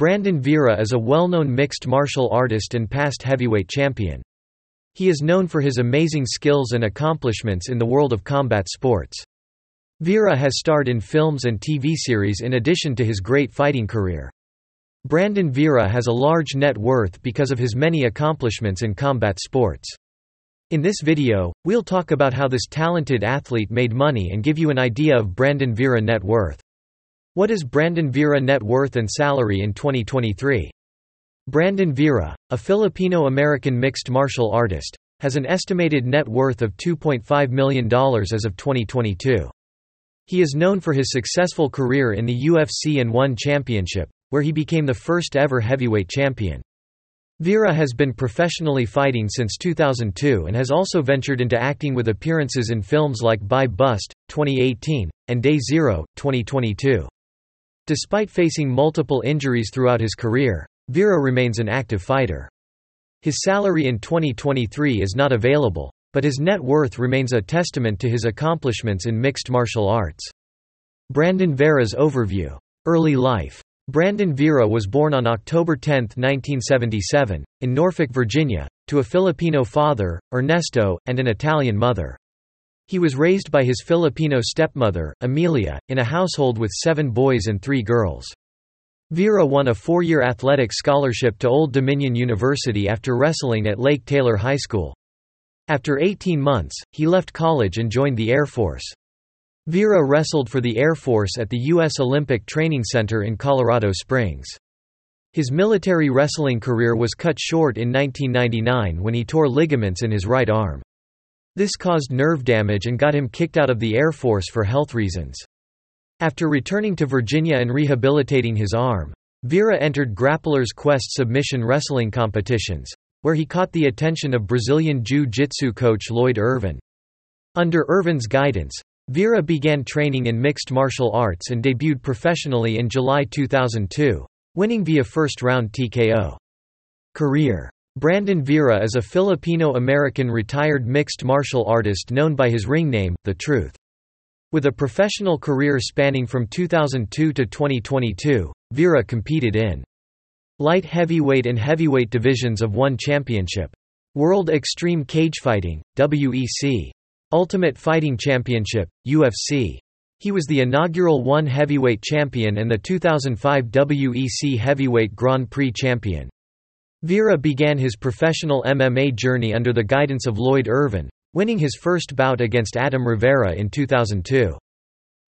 Brandon Vera is a well-known mixed martial artist and past heavyweight champion. He is known for his amazing skills and accomplishments in the world of combat sports. Vera has starred in films and TV series in addition to his great fighting career. Brandon Vera has a large net worth because of his many accomplishments in combat sports. In this video, we'll talk about how this talented athlete made money and give you an idea of Brandon Vera net worth. What is Brandon Vera net worth and salary in 2023? Brandon Vera, a Filipino-American mixed martial artist, has an estimated net worth of $2.5 million as of 2022. He is known for his successful career in the UFC and One Championship, where he became the first ever heavyweight champion. Vera has been professionally fighting since 2002 and has also ventured into acting with appearances in films like Buy Bust, 2018, and Day Zero, 2022. Despite facing multiple injuries throughout his career, Vera remains an active fighter. His salary in 2023 is not available, but his net worth remains a testament to his accomplishments in mixed martial arts. Brandon Vera's overview. Early life. Brandon Vera was born on October 10, 1977, in Norfolk, Virginia, to a Filipino father, Ernesto, and an Italian mother. He was raised by his Filipino stepmother, Amelia, in a household with seven boys and three girls. Vera won a four-year athletic scholarship to Old Dominion University after wrestling at Lake Taylor High School. After 18 months, he left college and joined the Air Force. Vera wrestled for the Air Force at the U.S. Olympic Training Center in Colorado Springs. His military wrestling career was cut short in 1999 when he tore ligaments in his right arm. This caused nerve damage and got him kicked out of the Air Force for health reasons. After returning to Virginia and rehabilitating his arm, Vera entered Grappler's Quest submission wrestling competitions, where he caught the attention of Brazilian Jiu-Jitsu coach Lloyd Irvin. Under Irvin's guidance, Vera began training in mixed martial arts and debuted professionally in July 2002, winning via first-round TKO. Career Brandon Vera is a Filipino-American retired mixed martial artist known by his ring name, The Truth. With a professional career spanning from 2002 to 2022, Vera competed in Light heavyweight and heavyweight divisions of one championship. World Extreme Cagefighting, WEC. Ultimate Fighting Championship, UFC. He was the inaugural One Heavyweight Champion and the 2005 WEC Heavyweight Grand Prix Champion. Vera began his professional MMA journey under the guidance of Lloyd Irvin, winning his first bout against Adam Rivera in 2002.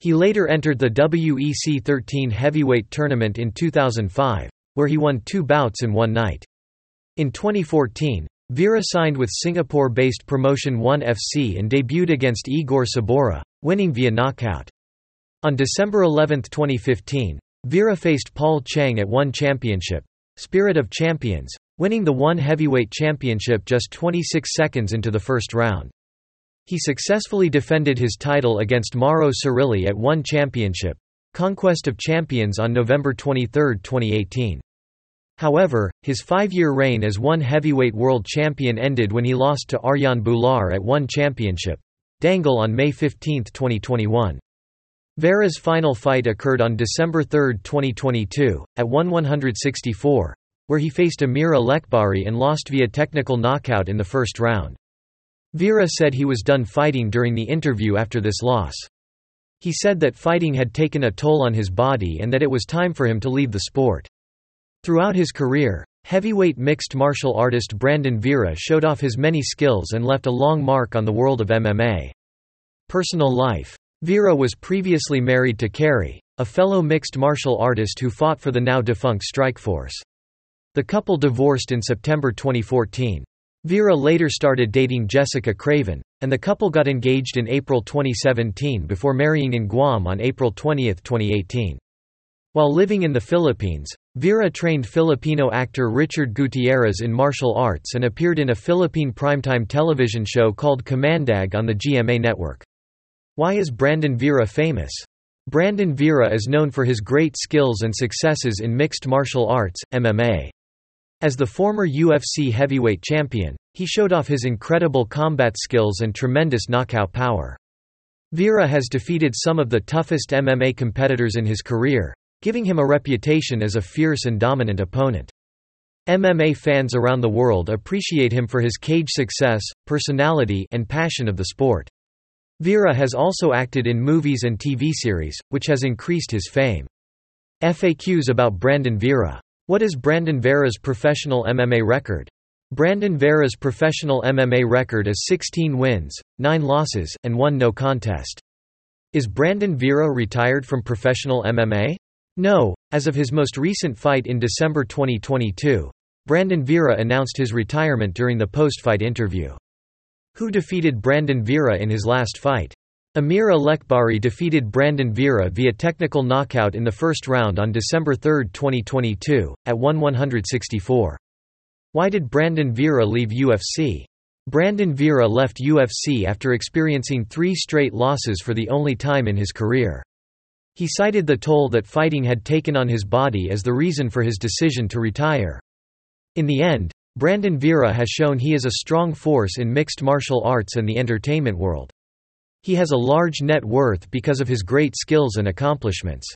He later entered the WEC 13 heavyweight tournament in 2005 where he won two bouts in one night. In 2014, Vera signed with Singapore-based Promotion 1 FC and debuted against Igor Subora, winning via knockout. On December 11, 2015, Vera faced Paul Cheng at One Championship, Spirit of Champions, winning the One Heavyweight Championship just 26 seconds into the first round. He successfully defended his title against Mauro Cirilli at One Championship, Conquest of Champions on November 23, 2018. However, his five-year reign as one heavyweight world champion ended when he lost to Arjan Bhullar at one championship. Dangal on May 15, 2021. Vera's final fight occurred on December 3, 2022, at 1-164, where he faced Amir Aliakbari and lost via technical knockout in the first round. Vera said he was done fighting during the interview after this loss. He said that fighting had taken a toll on his body and that it was time for him to leave the sport. Throughout his career, heavyweight mixed martial artist Brandon Vera showed off his many skills and left a long mark on the world of MMA. Personal life Vera was previously married to Carrie, a fellow mixed martial artist who fought for the now defunct Strikeforce. The couple divorced in September 2014. Vera later started dating Jessica Craven, and the couple got engaged in April 2017 before marrying in Guam on April 20, 2018. While living in the Philippines, Vera trained Filipino actor Richard Gutierrez in martial arts and appeared in a Philippine primetime television show called Kamandag on the GMA network. Why is Brandon Vera famous? Brandon Vera is known for his great skills and successes in mixed martial arts, MMA. As the former UFC heavyweight champion, he showed off his incredible combat skills and tremendous knockout power. Vera has defeated some of the toughest MMA competitors in his career, giving him a reputation as a fierce and dominant opponent. MMA fans around the world appreciate him for his cage success, personality, and passion of the sport. Vera has also acted in movies and TV series, which has increased his fame. FAQs about Brandon Vera. What is Brandon Vera's professional MMA record? Brandon Vera's professional MMA record is 16 wins, 9 losses, and 1 no contest. Is Brandon Vera retired from professional MMA? No, as of his most recent fight in December 2022. Brandon Vera announced his retirement during the post-fight interview. Who defeated Brandon Vera in his last fight? Amir Aliakbari defeated Brandon Vera via technical knockout in the first round on December 3, 2022, at 1 164. Why did Brandon Vera leave UFC? Brandon Vera left UFC after experiencing three straight losses for the only time in his career. He cited the toll that fighting had taken on his body as the reason for his decision to retire. In the end, Brandon Vera has shown he is a strong force in mixed martial arts and the entertainment world. He has a large net worth because of his great skills and accomplishments.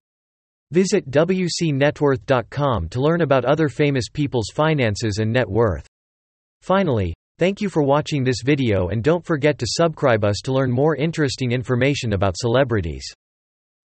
Visit WCNetworth.com to learn about other famous people's finances and net worth. Finally, thank you for watching this video and don't forget to subscribe us to learn more interesting information about celebrities.